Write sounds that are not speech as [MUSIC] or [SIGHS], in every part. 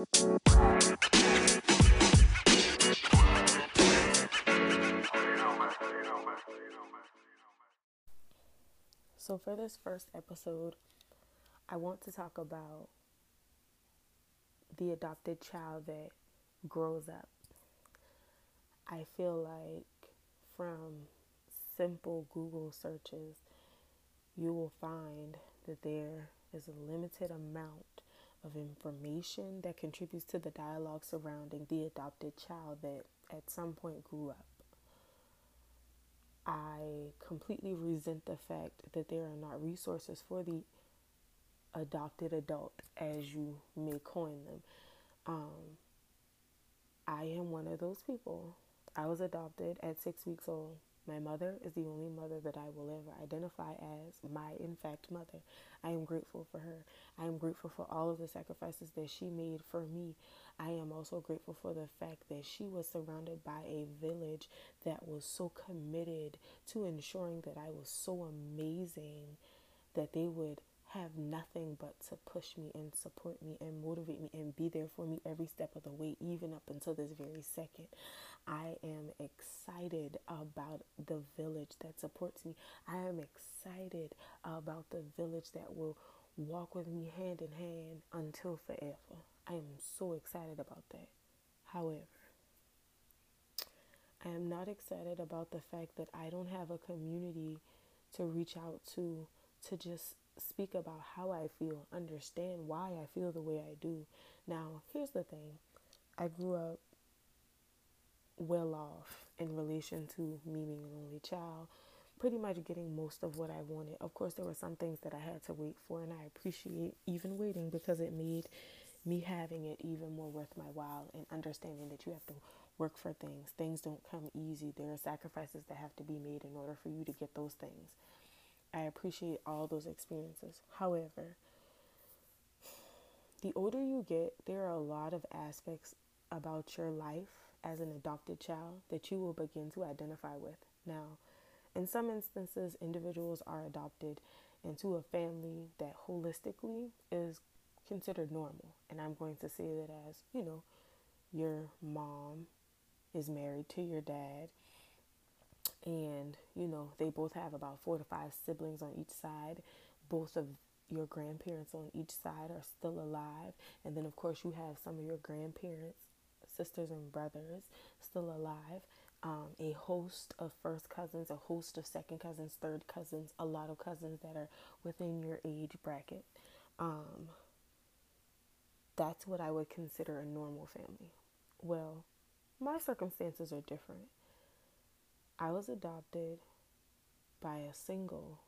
So, for this first episode, I want to talk about the adopted child that grows up. I feel like from simple Google searches, you will find that there is a limited amount of information that contributes to the dialogue surrounding the adopted child that at some point grew up. I completely resent the fact that there are not resources for the adopted adult, as you may coin them. Um, I am one of those people. I was adopted at six weeks old. My mother is the only mother that I will ever identify as my, in fact, mother. I am grateful for her. I am grateful for all of the sacrifices that she made for me. I am also grateful for the fact that she was surrounded by a village that was so committed to ensuring that I was so amazing that they would have nothing but to push me and support me and motivate me and be there for me every step of the way, even up until this very second. I am excited about the village that supports me. I am excited about the village that will walk with me hand in hand until forever. I am so excited about that. However, I am not excited about the fact that I don't have a community to reach out to to just speak about how I feel, understand why I feel the way I do. Now, here's the thing I grew up well off in relation to me being an only child, pretty much getting most of what I wanted. Of course, there were some things that I had to wait for, and I appreciate even waiting because it made me having it even more worth my while and understanding that you have to work for things. Things don't come easy. There are sacrifices that have to be made in order for you to get those things. I appreciate all those experiences. However, the older you get, there are a lot of aspects about your life as an adopted child that you will begin to identify with. Now, in some instances, individuals are adopted into a family that holistically is considered normal. And I'm going to say that as, you know, your mom is married to your dad and you know they both have about four to five siblings on each side both of your grandparents on each side are still alive and then of course you have some of your grandparents sisters and brothers still alive. Um, a host of first cousins a host of second cousins third cousins a lot of cousins that are within your age bracket. Um, that's what i would consider a normal family. Well my circumstances are different. I was adopted by a single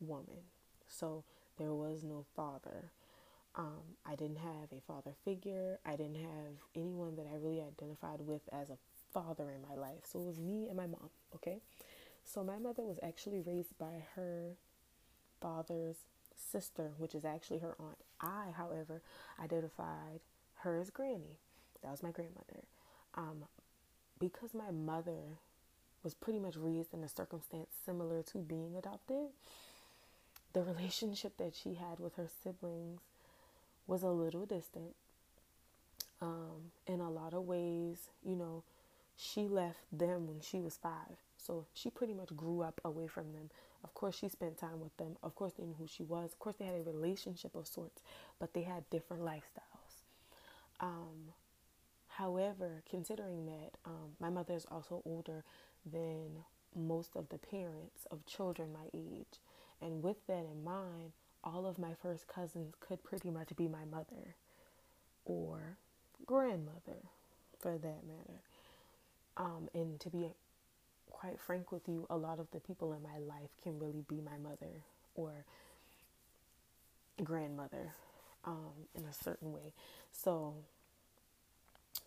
woman, so there was no father. Um, I didn't have a father figure. I didn't have anyone that I really identified with as a father in my life. So it was me and my mom, okay? So my mother was actually raised by her father's sister, which is actually her aunt. I, however, identified her as Granny. That was my grandmother. Um, because my mother was pretty much raised in a circumstance similar to being adopted, the relationship that she had with her siblings was a little distant. Um, in a lot of ways, you know, she left them when she was five. So she pretty much grew up away from them. Of course, she spent time with them. Of course, they knew who she was. Of course, they had a relationship of sorts, but they had different lifestyles. Um, however, considering that um, my mother is also older than most of the parents of children my age. And with that in mind, all of my first cousins could pretty much be my mother or grandmother for that matter. Um, and to be quite frank with you, a lot of the people in my life can really be my mother or grandmother um, in a certain way. So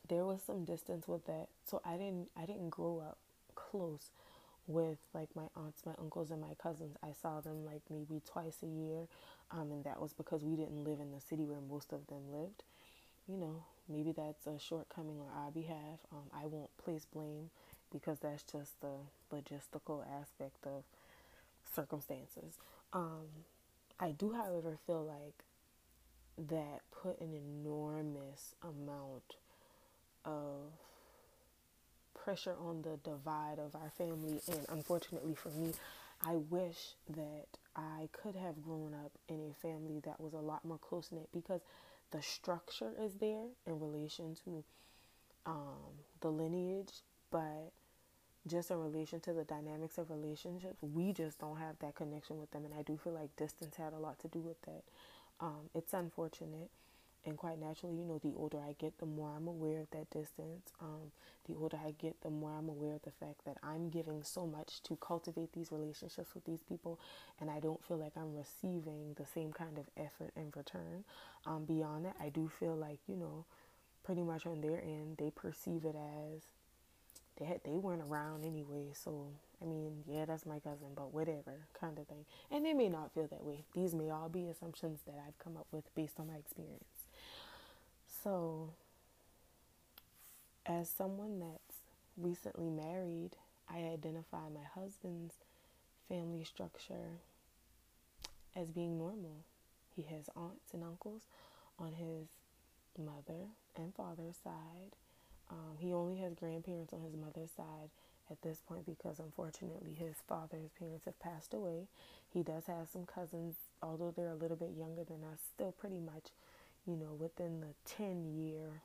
there was some distance with that. So I didn't I didn't grow up close with like my aunts, my uncles, and my cousins. I saw them like maybe twice a year, um, and that was because we didn't live in the city where most of them lived. You know, maybe that's a shortcoming on our behalf. Um, I won't place blame because that's just the logistical aspect of circumstances. Um, I do, however, feel like that put an enormous amount amount of pressure on the divide of our family. And unfortunately for me, I wish that I could have grown up in a family that was a lot more close knit because the structure is there in relation to um, the lineage, but just in relation to the dynamics of relationships, we just don't have that connection with them. And I do feel like distance had a lot to do with that. Um, it's unfortunate. And quite naturally, you know, the older I get, the more I'm aware of that distance. Um, the older I get, the more I'm aware of the fact that I'm giving so much to cultivate these relationships with these people, and I don't feel like I'm receiving the same kind of effort in return. Um, beyond that, I do feel like, you know, pretty much on their end, they perceive it as they had, they weren't around anyway. So I mean, yeah, that's my cousin, but whatever kind of thing. And they may not feel that way. These may all be assumptions that I've come up with based on my experience. So, as someone that's recently married, I identify my husband's family structure as being normal. He has aunts and uncles on his mother and father's side. Um, he only has grandparents on his mother's side at this point because unfortunately his father's parents have passed away. He does have some cousins, although they're a little bit younger than us, still pretty much you know, within the 10 year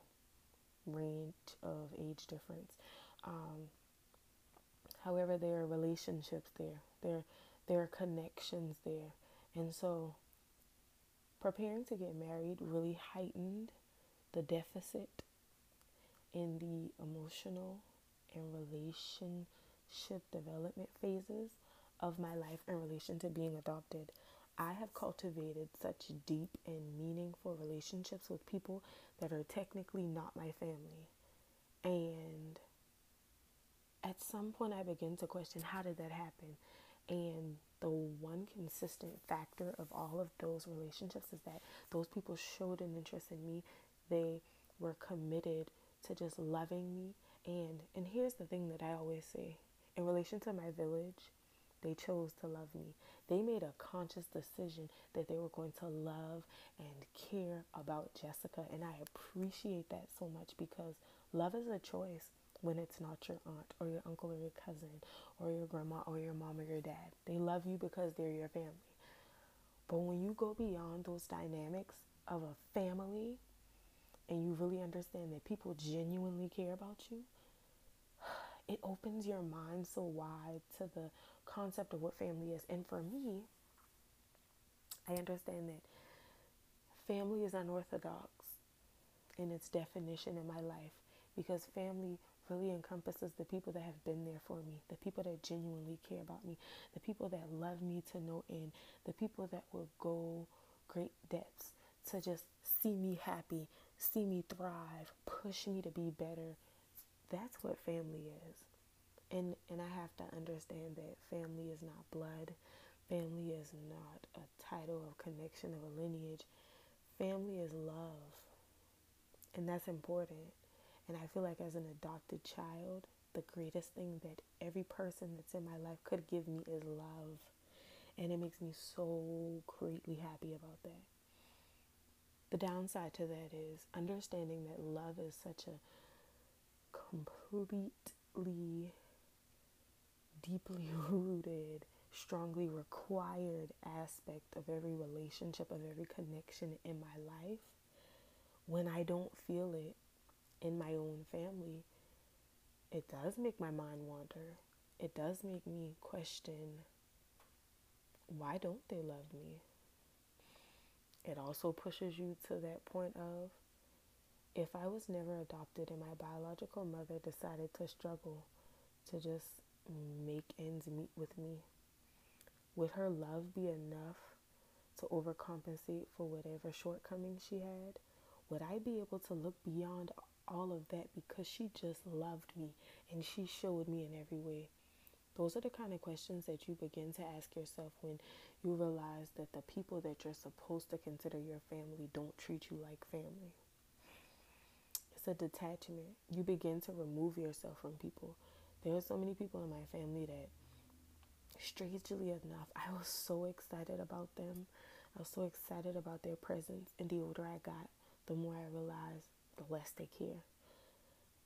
range of age difference. Um, however, there are relationships there, there, there are connections there. And so, preparing to get married really heightened the deficit in the emotional and relationship development phases of my life in relation to being adopted. I have cultivated such deep and meaningful relationships with people that are technically not my family. And at some point, I begin to question how did that happen? And the one consistent factor of all of those relationships is that those people showed an interest in me. They were committed to just loving me. And and here's the thing that I always say in relation to my village, they chose to love me. They made a conscious decision that they were going to love and care about Jessica. And I appreciate that so much because love is a choice when it's not your aunt or your uncle or your cousin or your grandma or your mom or your dad. They love you because they're your family. But when you go beyond those dynamics of a family and you really understand that people genuinely care about you, [SIGHS] it opens your mind so wide to the concept of what family is. And for me, I understand that family is unorthodox in its definition in my life because family really encompasses the people that have been there for me, the people that genuinely care about me, the people that love me to no end, the people that will go great depths to just see me happy, see me thrive, push me to be better. That's what family is and and I have to understand that family is not blood. Family is not a title of connection of a lineage. Family is love. And that's important. And I feel like as an adopted child, the greatest thing that every person that's in my life could give me is love. And it makes me so greatly happy about that. The downside to that is understanding that love is such a completely deeply [LAUGHS] rooted, strongly required aspect of every relationship, of every connection in my life, when I don't feel it in my own family, it does make my mind wander. It does make me question why don't they love me? It also pushes you to that point of if I was never adopted and my biological mother decided to struggle to just make ends meet with me? Would her love be enough to overcompensate for whatever shortcomings she had? Would I be able to look beyond all of that because she just loved me and she showed me in every way? Those are the kind of questions that you begin to ask yourself when you realize that the people that you're supposed to consider your family don't treat you like family. It's a detachment. You begin to remove yourself from people there are so many people in my family that, strangely enough, I was so excited about them. I was so excited about their presence. And the older I got, the more I realized the less they care,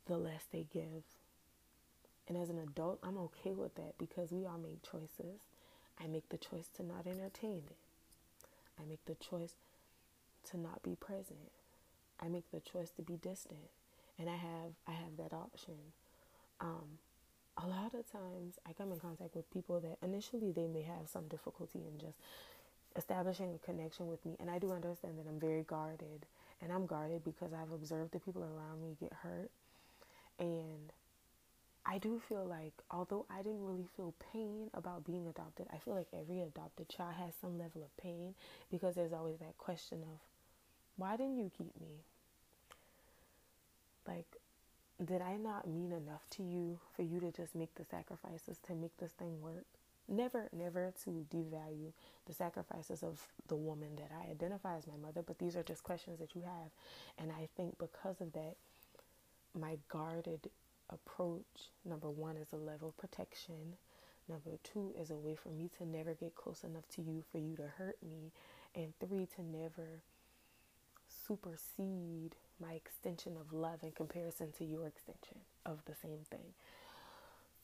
the less they give. And as an adult, I'm okay with that because we all make choices. I make the choice to not entertain it. I make the choice to not be present. I make the choice to be distant. And I have I have that option. Um, a lot of times I come in contact with people that initially they may have some difficulty in just establishing a connection with me. And I do understand that I'm very guarded. And I'm guarded because I've observed the people around me get hurt. And I do feel like, although I didn't really feel pain about being adopted, I feel like every adopted child has some level of pain because there's always that question of, why didn't you keep me? Like, did I not mean enough to you for you to just make the sacrifices to make this thing work? Never, never to devalue the sacrifices of the woman that I identify as my mother, but these are just questions that you have. And I think because of that, my guarded approach, number one, is a level of protection. Number two is a way for me to never get close enough to you for you to hurt me. And three, to never supersede my extension of love in comparison to your extension of the same thing.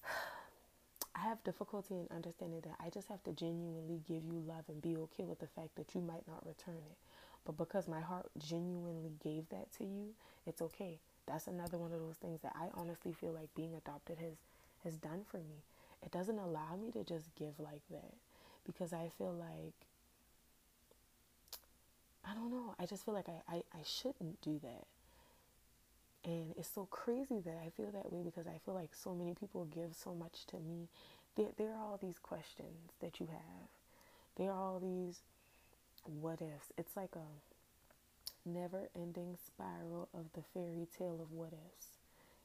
[SIGHS] I have difficulty in understanding that I just have to genuinely give you love and be okay with the fact that you might not return it. But because my heart genuinely gave that to you, it's okay. That's another one of those things that I honestly feel like being adopted has has done for me. It doesn't allow me to just give like that because I feel like I don't know. I just feel like I, I, I shouldn't do that. And it's so crazy that I feel that way because I feel like so many people give so much to me. There, there are all these questions that you have. There are all these what ifs. It's like a never ending spiral of the fairy tale of what ifs.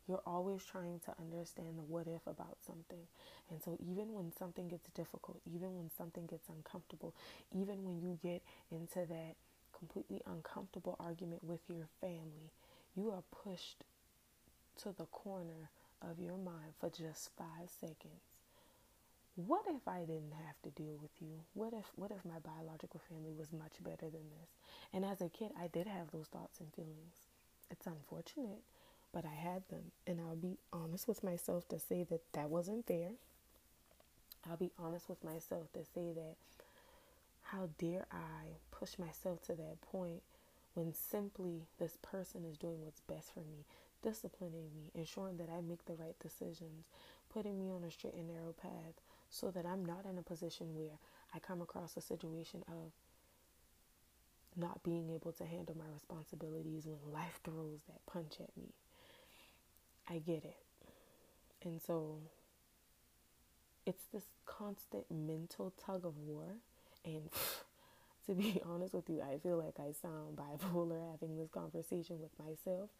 You're always trying to understand the what if about something. And so, even when something gets difficult, even when something gets uncomfortable, even when you get into that completely uncomfortable argument with your family, you are pushed to the corner of your mind for just five seconds. What if I didn't have to deal with you? What if what if my biological family was much better than this? And as a kid, I did have those thoughts and feelings. It's unfortunate, but I had them, and I'll be honest with myself to say that that wasn't fair. I'll be honest with myself to say that how dare I push myself to that point when simply this person is doing what's best for me, disciplining me, ensuring that I make the right decisions, putting me on a straight and narrow path so that I'm not in a position where I come across a situation of not being able to handle my responsibilities when life throws that punch at me. I get it. And so it's this constant mental tug of war and [LAUGHS] to be [LAUGHS] honest with you, I feel like I sound [LAUGHS] bipolar having this conversation with myself.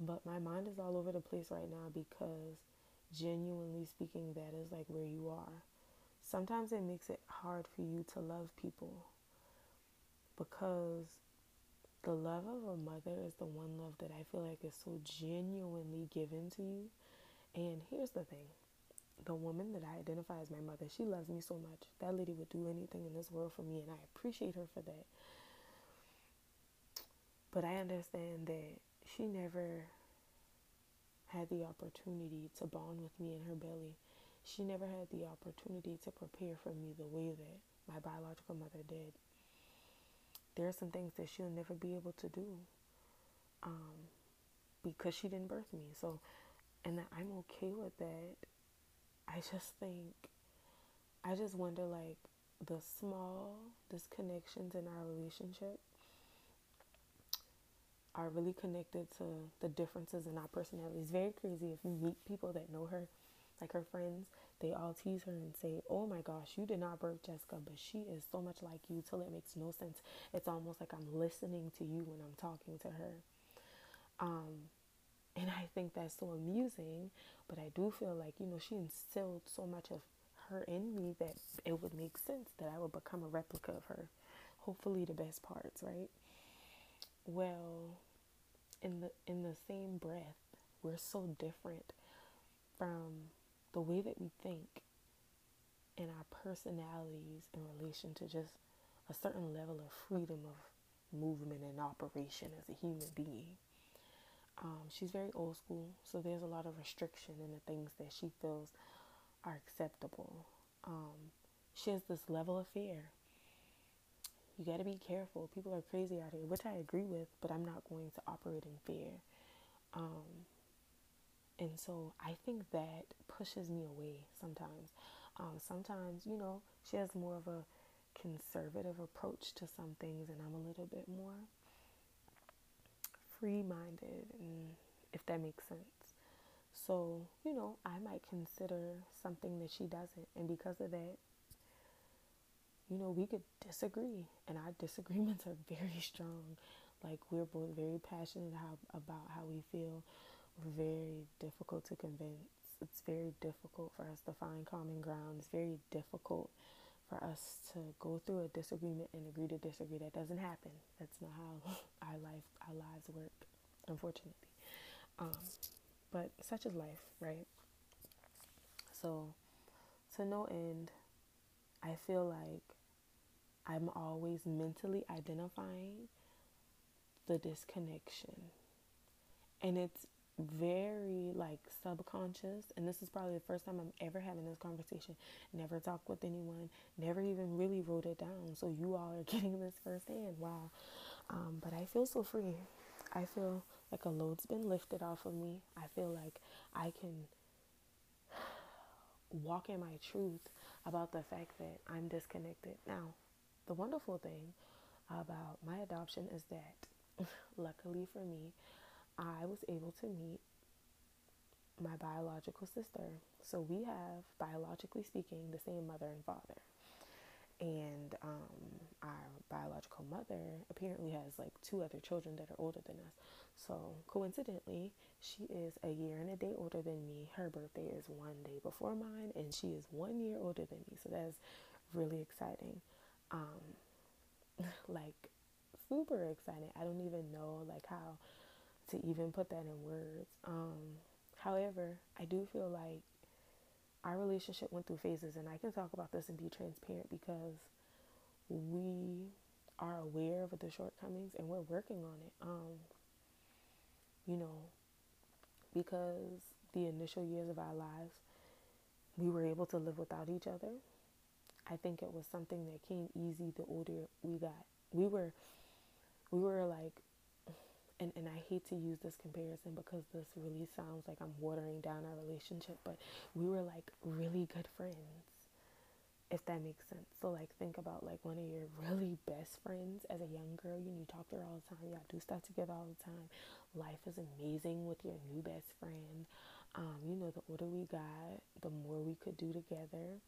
But my mind is all over the place right now because, genuinely speaking, that is like where you are. Sometimes it makes it hard for you to love people because the love of a mother is the one love that I feel like is so genuinely given to you. And here's the thing the woman that I identify as my mother, she loves me so much. That lady would do anything in this world for me, and I appreciate her for that. But I understand that she never had the opportunity to bond with me in her belly. She never had the opportunity to prepare for me the way that my biological mother did. There are some things that she'll never be able to do um, because she didn't birth me. So, and I'm okay with that I just think, I just wonder like the small disconnections in our relationship are really connected to the differences in our personalities. It's very crazy if you meet people that know her, like her friends, they all tease her and say, Oh my gosh, you did not birth Jessica, but she is so much like you till it makes no sense. It's almost like I'm listening to you when I'm talking to her. Um, and I think that's so amusing, but I do feel like, you know, she instilled so much of her in me that it would make sense that I would become a replica of her. Hopefully the best parts, right? Well, in the in the same breath, we're so different from the way that we think and our personalities in relation to just a certain level of freedom of movement and operation as a human being. She's very old school, so there's a lot of restriction in the things that she feels are acceptable. Um, she has this level of fear. You got to be careful. People are crazy out here, which I agree with, but I'm not going to operate in fear. Um, and so I think that pushes me away sometimes. Um, sometimes, you know, she has more of a conservative approach to some things, and I'm a little bit more free minded, and if that makes sense. So, you know, I might consider something that she doesn't, and because of that, you know, we could disagree, and our [LAUGHS] disagreements are very strong. Like, we're both very passionate how, about how we feel, we're very difficult to convince. It's very difficult for us to find common ground. It's very difficult for us to go through a disagreement and agree to disagree. That doesn't happen. That's not how [LAUGHS] our life, our lives work, unfortunately. Um, but such is life, right? So, to no end, I feel like I'm always mentally identifying the disconnection. And it's very like subconscious and this is probably the first time I'm ever having this conversation. Never talked with anyone never even really wrote it down so you all are [LAUGHS] getting this firsthand. Wow. Um, but I feel so free. I feel like a load's been lifted off of me. I feel like I can [SIGHS] walk in my truth about the fact that I'm disconnected. Now the wonderful thing about my adoption is that [LAUGHS] luckily for me I was able to meet my biological sister. So we have, biologically speaking, the same mother and father. And um, our biological mother apparently has like two other children that are older than us. So coincidentally, she is a year and a day older than me. Her birthday is one day before mine, and she is one year older than me. So that's really exciting. Um, [LAUGHS] like super exciting. I don't even know like how to even put that in words. Um, however, I do feel like our relationship went through phases, and I can talk about this and be transparent because we are aware of the shortcomings and we're working on it. Um, you know, because the initial years of our lives, we were able to live without each other. I think it was something that came easy the older we got. We were, we were like and, and I hate to use this comparison because this really sounds like I'm watering down our relationship, but we were like really good friends, if that makes sense. So, like, think about like one of your really best friends as a young girl. You, you talk to her all the time, y'all do stuff together all the time. Life is amazing with your new best friend. Um, you know, the older we got, the more we could do together.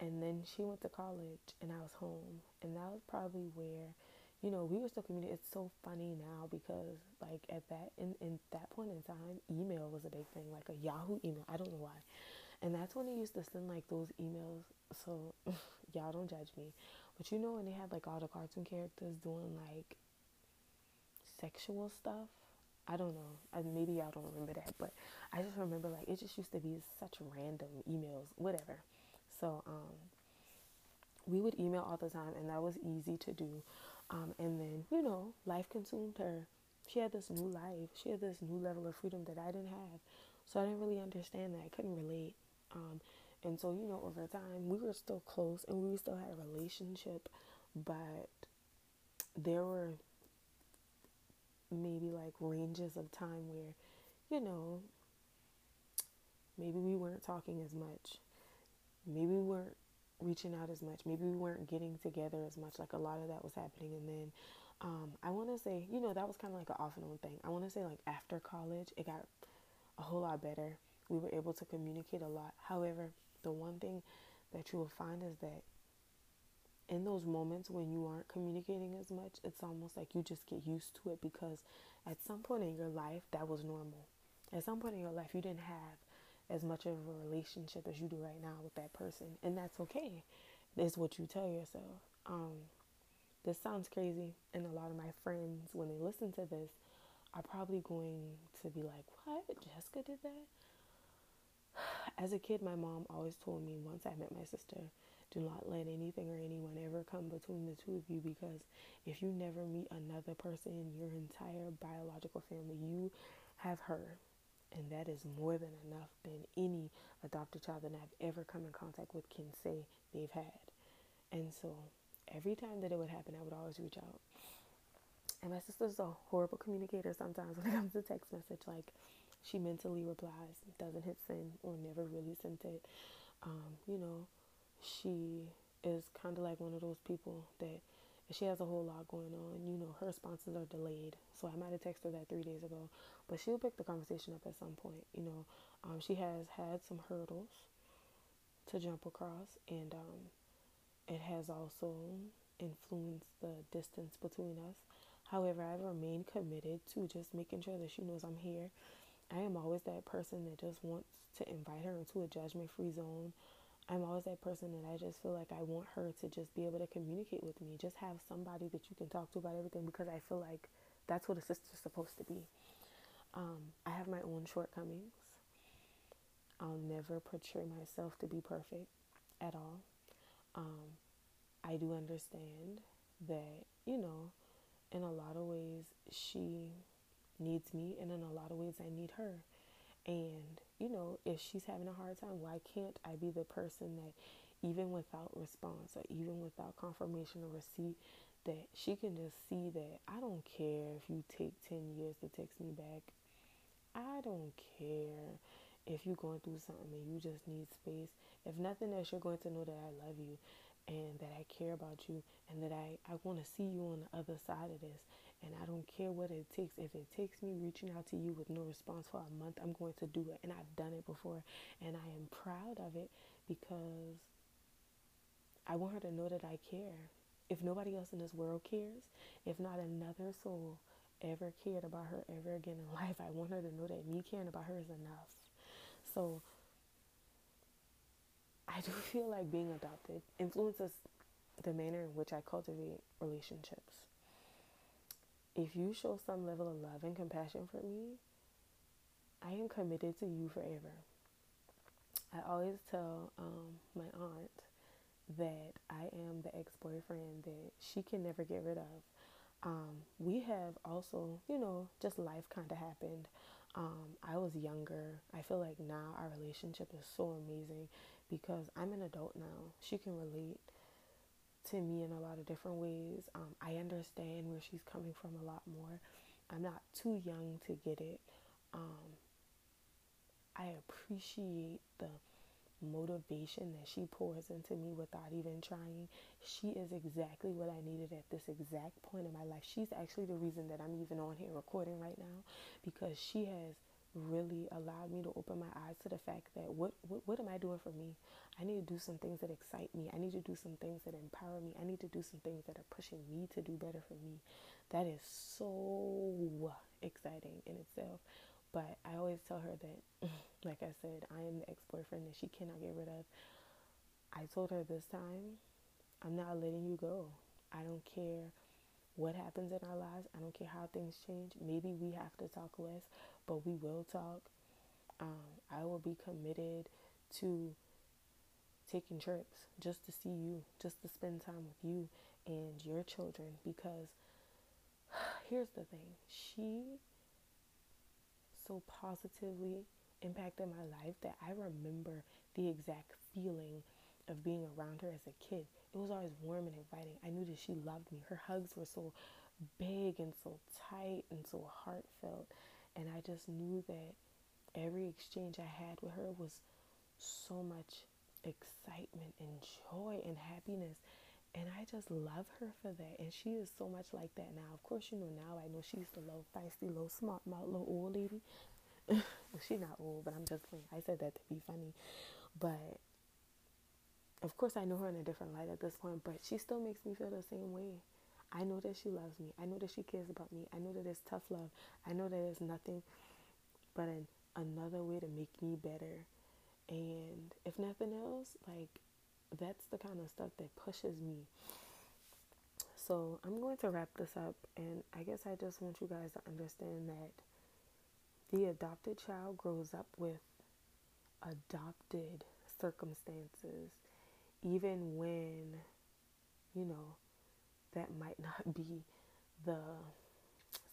And then she went to college and I was home. And that was probably where you know, we were still communicating. It's so funny now because, like, at that in, in that point in time, email was a big thing, like a Yahoo email. I don't know why, and that's when they used to send like those emails. So [LAUGHS] y'all don't judge me, but you know when they had like all the cartoon characters doing like sexual stuff. I don't know. I, maybe y'all don't remember that, but I just remember like it just used to be such random emails, whatever. So um, we would email all the time, and that was easy to do. Um, and then, you know, life consumed her. She had this new life. She had this new level of freedom that I didn't have. So I didn't really understand that. I couldn't relate. Um, and so, you know, over time, we were still close and we still had a relationship. But there were maybe like ranges of time where, you know, maybe we weren't talking as much. Maybe we weren't reaching out as much. Maybe we weren't getting together as much. Like a lot of that was happening. And then um, I want to say, you know, that was kind of like an off and on thing. I want to say, like, after college, it got a whole lot better. We were able to communicate a lot. However, the one thing that you will find is that in those moments when you aren't communicating as much, it's almost like you just get used to it because at some point in your life, that was normal. At some point in your life, you didn't have as much of a relationship as you do right now with that person, and that's okay. Is what you tell yourself. Um, this sounds crazy, and a lot of my friends, when they listen to this, are probably going to be like, "What? Jessica did that?" [SIGHS] As a kid, my mom always told me once I met my sister, do not let anything or anyone ever come between the two of you because if you never meet another person in your entire biological family, you have her. And that is more than enough than any adopted child that I've ever come in contact with can say they've had. And so every time that it would happen, I would always reach out. And my sister's a horrible communicator sometimes when it comes to text message. Like, she mentally replies, doesn't hit send, or never really sent it. Um, you know, she is kind of like one of those people that she has a whole lot going on. You know, her responses are delayed. So I might have texted her that three days ago, but she'll pick the conversation up at some point. You know, um, she has had some hurdles to jump across, and um, it has also influenced the distance between us. However, I've remained committed to just making sure that she knows I'm here. I am always that person that just wants to invite her into a judgment free zone. I'm always that person that I just feel like I want her to just be able to communicate with me. Just have somebody that you can talk to about everything because I feel like that's what a sister's supposed to be. Um, I have my own shortcomings. I'll never portray myself to be perfect at all. Um, I do understand that, you know, in a lot of ways, she needs me, and in a lot of ways, I need her. And, you know, if she's having a hard time, why can't I be the person that, even without response or even without confirmation or receipt, that she can just see that I don't care if you take 10 years to text me back. I don't care if you're going through something and you just need space. If nothing else, you're going to know that I love you and that I care about you and that I, I want to see you on the other side of this. And I don't care what it takes. If it takes me reaching out to you with no response for a month, I'm going to do it. And I've done it before. And I am proud of it because I want her to know that I care. If nobody else in this world cares, if not another soul ever cared about her ever again in [LAUGHS] life, I want her to know that me caring about her is enough. So I do [LAUGHS] feel like being adopted influences the manner in which I cultivate relationships. If you show some level of love and compassion for me, I am committed to you forever. I always tell um, my aunt that I am the ex boyfriend that she can never get rid of. Um, we have also, you know, just life kind of happened. Um, I was younger. I feel like now our relationship is so amazing because I'm an adult now. She can relate to me in a lot of different ways. Um, I understand where she's coming from a lot more. I'm not too young to get it. Um, I appreciate the motivation that she pours into me without even trying. She is exactly what I needed at this exact point in my life. She's actually the reason that I'm even on here recording right now because she has really allowed me to open my eyes to the fact that what, what what am I doing for me? I need to do some things that excite me. I need to do some things that empower me. I need to do some things that are pushing me to do better for me. That is so exciting in itself. But I always tell her that, [LAUGHS] like I said, I am the ex boyfriend that she cannot get rid of. I told her this time, I'm not letting you go. I don't care what happens in our lives. I don't care how things change. Maybe we have to talk less, but we will talk. Um, I will be committed to taking trips just to see you, just to spend time with you and your children because [SIGHS] here's the thing she so positively impacted my life that I remember the exact feeling of being around her as a kid. It was always warm and inviting. I knew that she loved me. Her hugs were so big and so tight and so heartfelt. And I just knew that every exchange I had with her was so much excitement and joy and happiness. And I just love her for that. And she is so much like that now. Of course, you know, now I know she's the little feisty, little smart mouth, little old lady. [LAUGHS] well, she's not old, but I'm just playing. I said that to be funny. But of course, I know her in a different light at this point, but she still makes me feel the same way. I know that she loves me. I know that she cares about me. I know that it's tough love. I know that it's nothing but an, another way to make me better. And if nothing else, like that's the kind of stuff that pushes me. So I'm going to wrap this up, and I guess I just want you guys to understand that the adopted child grows up with adopted circumstances, even when, you know, that might [LAUGHS] not be the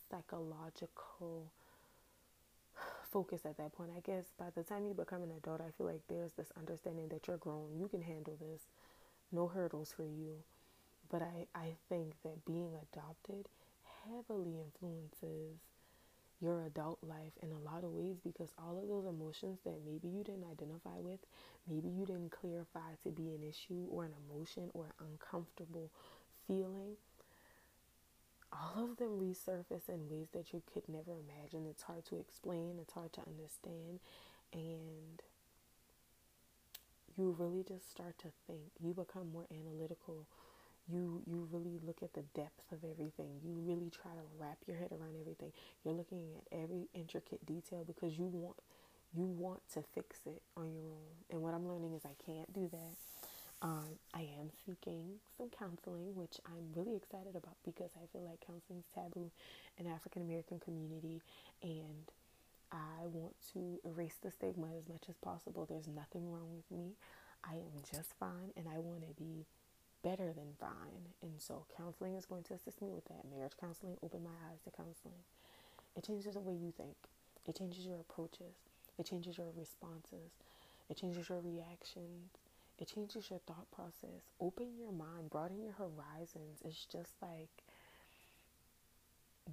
psychological focus at that point. I guess by the time you become an adult, I feel like there's this understanding that you're grown. You can handle this. No hurdles for you. But I, I think that being adopted heavily influences your adult life in a lot of ways because all of those emotions that maybe you didn't identify with, maybe you didn't clarify to be an issue or an emotion or uncomfortable feeling, all of them resurface in ways that you could never imagine. It's hard to explain, it's hard to understand, and you really just start to think. You become more analytical. You you really look at the depth of everything. You really try to wrap your head around everything. You're looking at every intricate detail because you want you want to fix it on your own. And what I'm learning is I can't do that. Um, I am seeking some counseling, which I'm really excited about because I feel like counseling is taboo in African American community, and I want to erase the stigma as much as possible. There's nothing wrong with me. I am just fine, and I want to be better than fine. And so, counseling is going to assist me with that. Marriage counseling opened my eyes to counseling. It changes the way you think. It changes your approaches. It changes your responses. It changes your reactions it changes your thought process. Open your mind, broaden your horizons. It's just like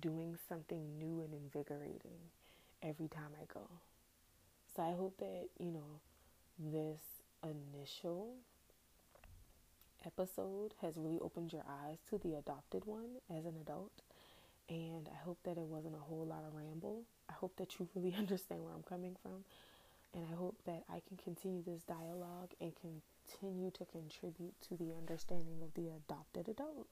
doing something new and invigorating every time I go. So I hope that, you know, this initial episode has really opened your eyes to the adopted one as an adult. And I hope that it wasn't a whole lot of ramble. I hope that you [LAUGHS] really understand where I'm coming from. And I hope that I can continue this dialogue and continue to contribute to the understanding of the adopted adult.